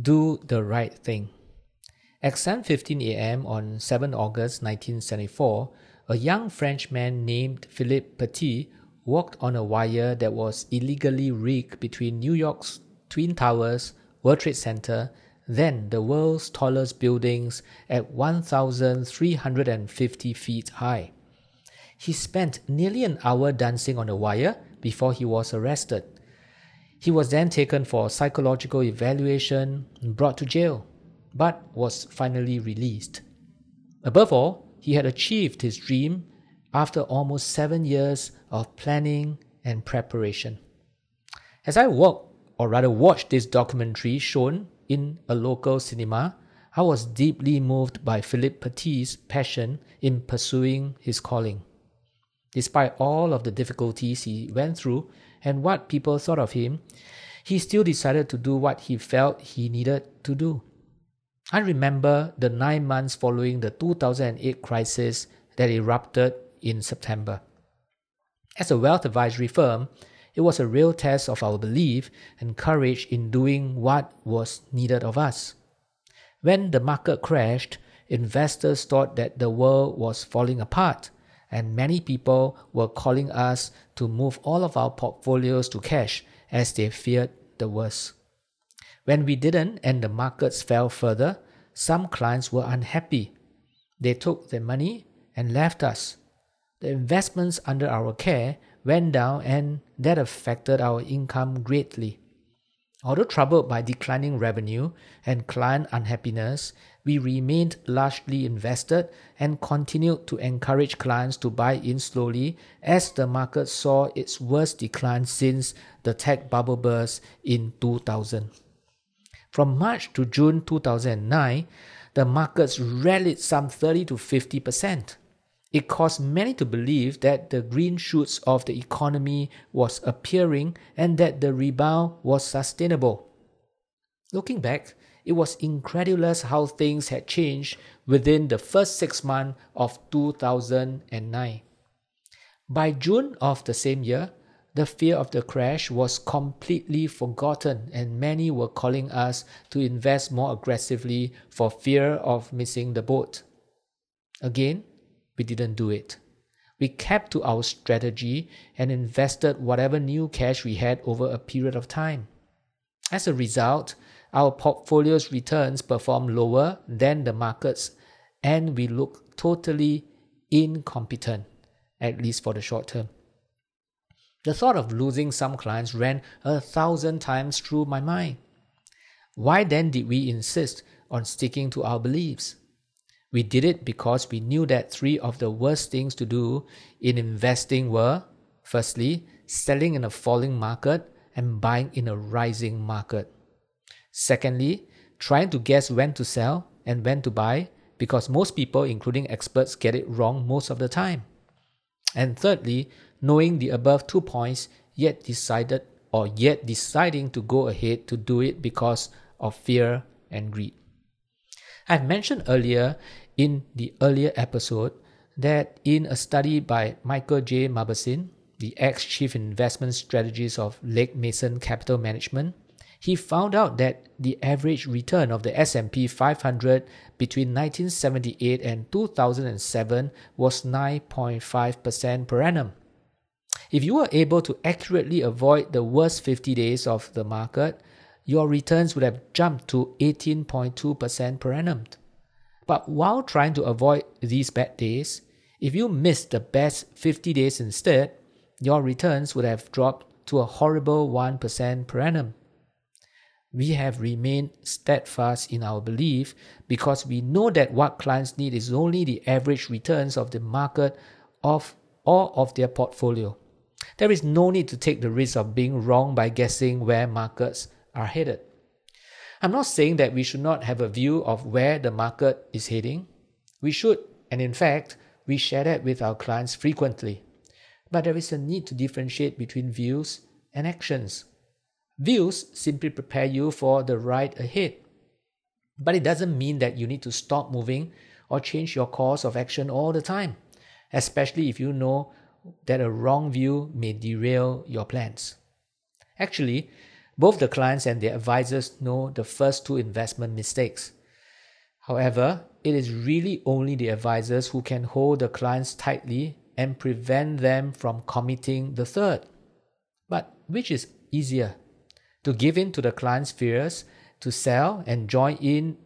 do the right thing. At 7:15 a.m. on 7 August 1974, a young Frenchman named Philippe Petit walked on a wire that was illegally rigged between New York's Twin Towers, World Trade Center, then the world's tallest buildings at 1,350 feet high. He spent nearly an hour dancing on the wire before he was arrested. He was then taken for psychological evaluation and brought to jail, but was finally released. Above all, he had achieved his dream after almost seven years of planning and preparation. As I walked, or rather watched this documentary shown in a local cinema, I was deeply moved by Philippe Petit's passion in pursuing his calling. Despite all of the difficulties he went through and what people thought of him, he still decided to do what he felt he needed to do. I remember the nine months following the 2008 crisis that erupted in September. As a wealth advisory firm, it was a real test of our belief and courage in doing what was needed of us. When the market crashed, investors thought that the world was falling apart and many people were calling us to move all of our portfolios to cash as they feared the worst. When we didn't and the markets fell further, some clients were unhappy. They took their money and left us. The investments under our care went down and that affected our income greatly. Although troubled by declining revenue and client unhappiness, we remained largely invested and continued to encourage clients to buy in slowly as the market saw its worst decline since the tech bubble burst in 2000. From March to June 2009, the markets rallied some 30 to 50 percent. It caused many to believe that the green shoots of the economy was appearing and that the rebound was sustainable. Looking back, it was incredulous how things had changed within the first six months of 2009. By June of the same year, the fear of the crash was completely forgotten, and many were calling us to invest more aggressively for fear of missing the boat. Again, we didn't do it. We kept to our strategy and invested whatever new cash we had over a period of time. As a result, our portfolio's returns performed lower than the markets, and we look totally incompetent, at least for the short term. The thought of losing some clients ran a thousand times through my mind. Why then did we insist on sticking to our beliefs? We did it because we knew that three of the worst things to do in investing were firstly, selling in a falling market and buying in a rising market. Secondly, trying to guess when to sell and when to buy because most people, including experts, get it wrong most of the time. And thirdly, knowing the above two points, yet decided or yet deciding to go ahead to do it because of fear and greed. I've mentioned earlier in the earlier episode that in a study by Michael J. Mauboussin, the ex-chief investment strategist of Legg Mason Capital Management, he found out that the average return of the S&P 500 between 1978 and 2007 was 9.5% per annum. If you were able to accurately avoid the worst 50 days of the market, your returns would have jumped to 18.2% per annum. But while trying to avoid these bad days, if you missed the best 50 days instead, your returns would have dropped to a horrible 1% per annum we have remained steadfast in our belief because we know that what clients need is only the average returns of the market of all of their portfolio. There is no need to take the risk of being wrong by guessing where markets are headed. I'm not saying that we should not have a view of where the market is heading. We should, and in fact, we share that with our clients frequently. But there is a need to differentiate between views and actions. Views simply prepare you for the ride ahead. But it doesn't mean that you need to stop moving or change your course of action all the time, especially if you know that a wrong view may derail your plans. Actually, both the clients and their advisors know the first two investment mistakes. However, it is really only the advisors who can hold the clients tightly and prevent them from committing the third. But which is easier? To give in to the client's fears, to sell and join in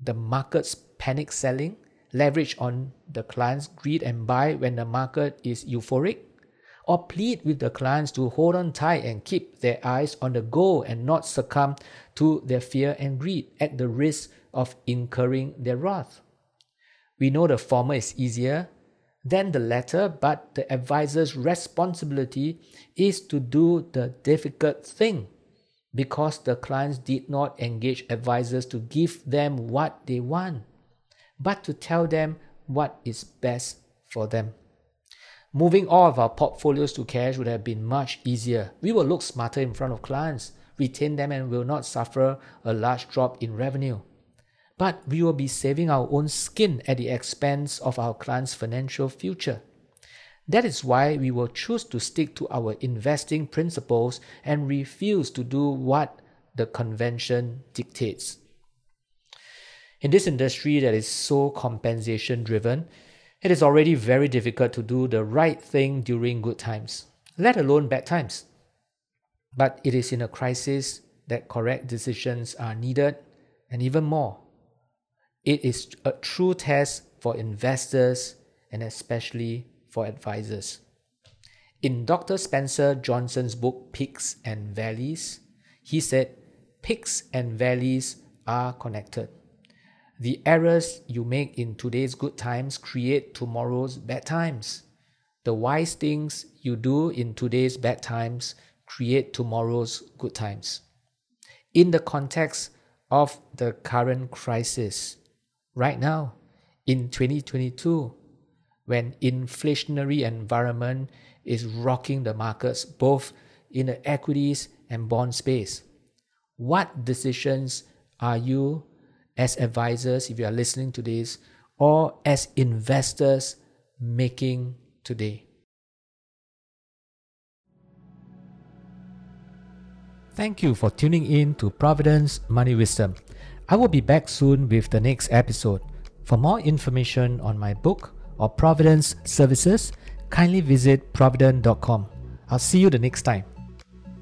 the market's panic selling, leverage on the client's greed and buy when the market is euphoric? Or plead with the clients to hold on tight and keep their eyes on the goal and not succumb to their fear and greed at the risk of incurring their wrath? We know the former is easier than the latter, but the advisor's responsibility is to do the difficult thing because the clients did not engage advisors to give them what they want, but to tell them what is best for them. Moving all of our portfolios to cash would have been much easier. We will look smarter in front of clients, retain them, and will not suffer a large drop in revenue but we will be saving our own skin at the expense of our client's financial future. That is why we will choose to stick to our investing principles and refuse to do what the convention dictates. In this industry that is so compensation driven, it is already very difficult to do the right thing during good times, let alone bad times. But it is in a crisis that correct decisions are needed, and even more, it is a true test for investors and especially for advisors. In Dr. Spencer Johnson's book Peaks and Valleys, he said, Peaks and valleys are connected. The errors you make in today's good times create tomorrow's bad times. The wise things you do in today's bad times create tomorrow's good times. In the context of the current crisis, right now in 2022 when inflationary environment is rocking the markets both in the equities and bond space what decisions are you as advisors if you are listening to this or as investors making today thank you for tuning in to Providend's money wisdom I will be back soon with the next episode. For more information on my book or Providend's services, kindly visit providend.com. I'll see you the next time.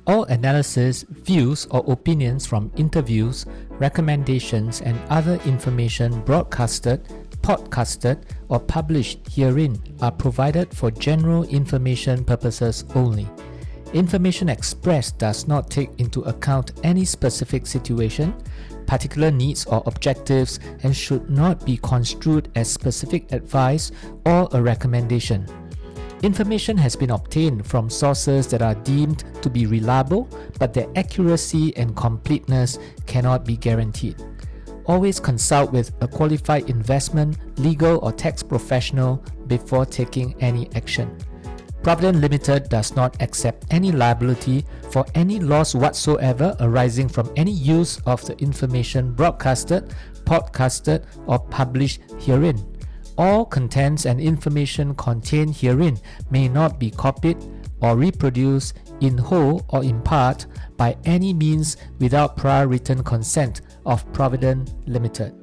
All analysis, views, or opinions from interviews, recommendations, and other information broadcasted, podcasted, or published herein are provided for general information purposes only. Information expressed does not take into account any specific situation, particular needs or objectives and should not be construed as specific advice or a recommendation. Information has been obtained from sources that are deemed to be reliable, but their accuracy and completeness cannot be guaranteed. Always consult with a qualified investment, legal, or tax professional before taking any action. Providend Limited does not accept any liability for any loss whatsoever arising from any use of the information broadcasted, podcasted, or published herein. All contents and information contained herein may not be copied or reproduced in whole or in part by any means without prior written consent of Providend Limited.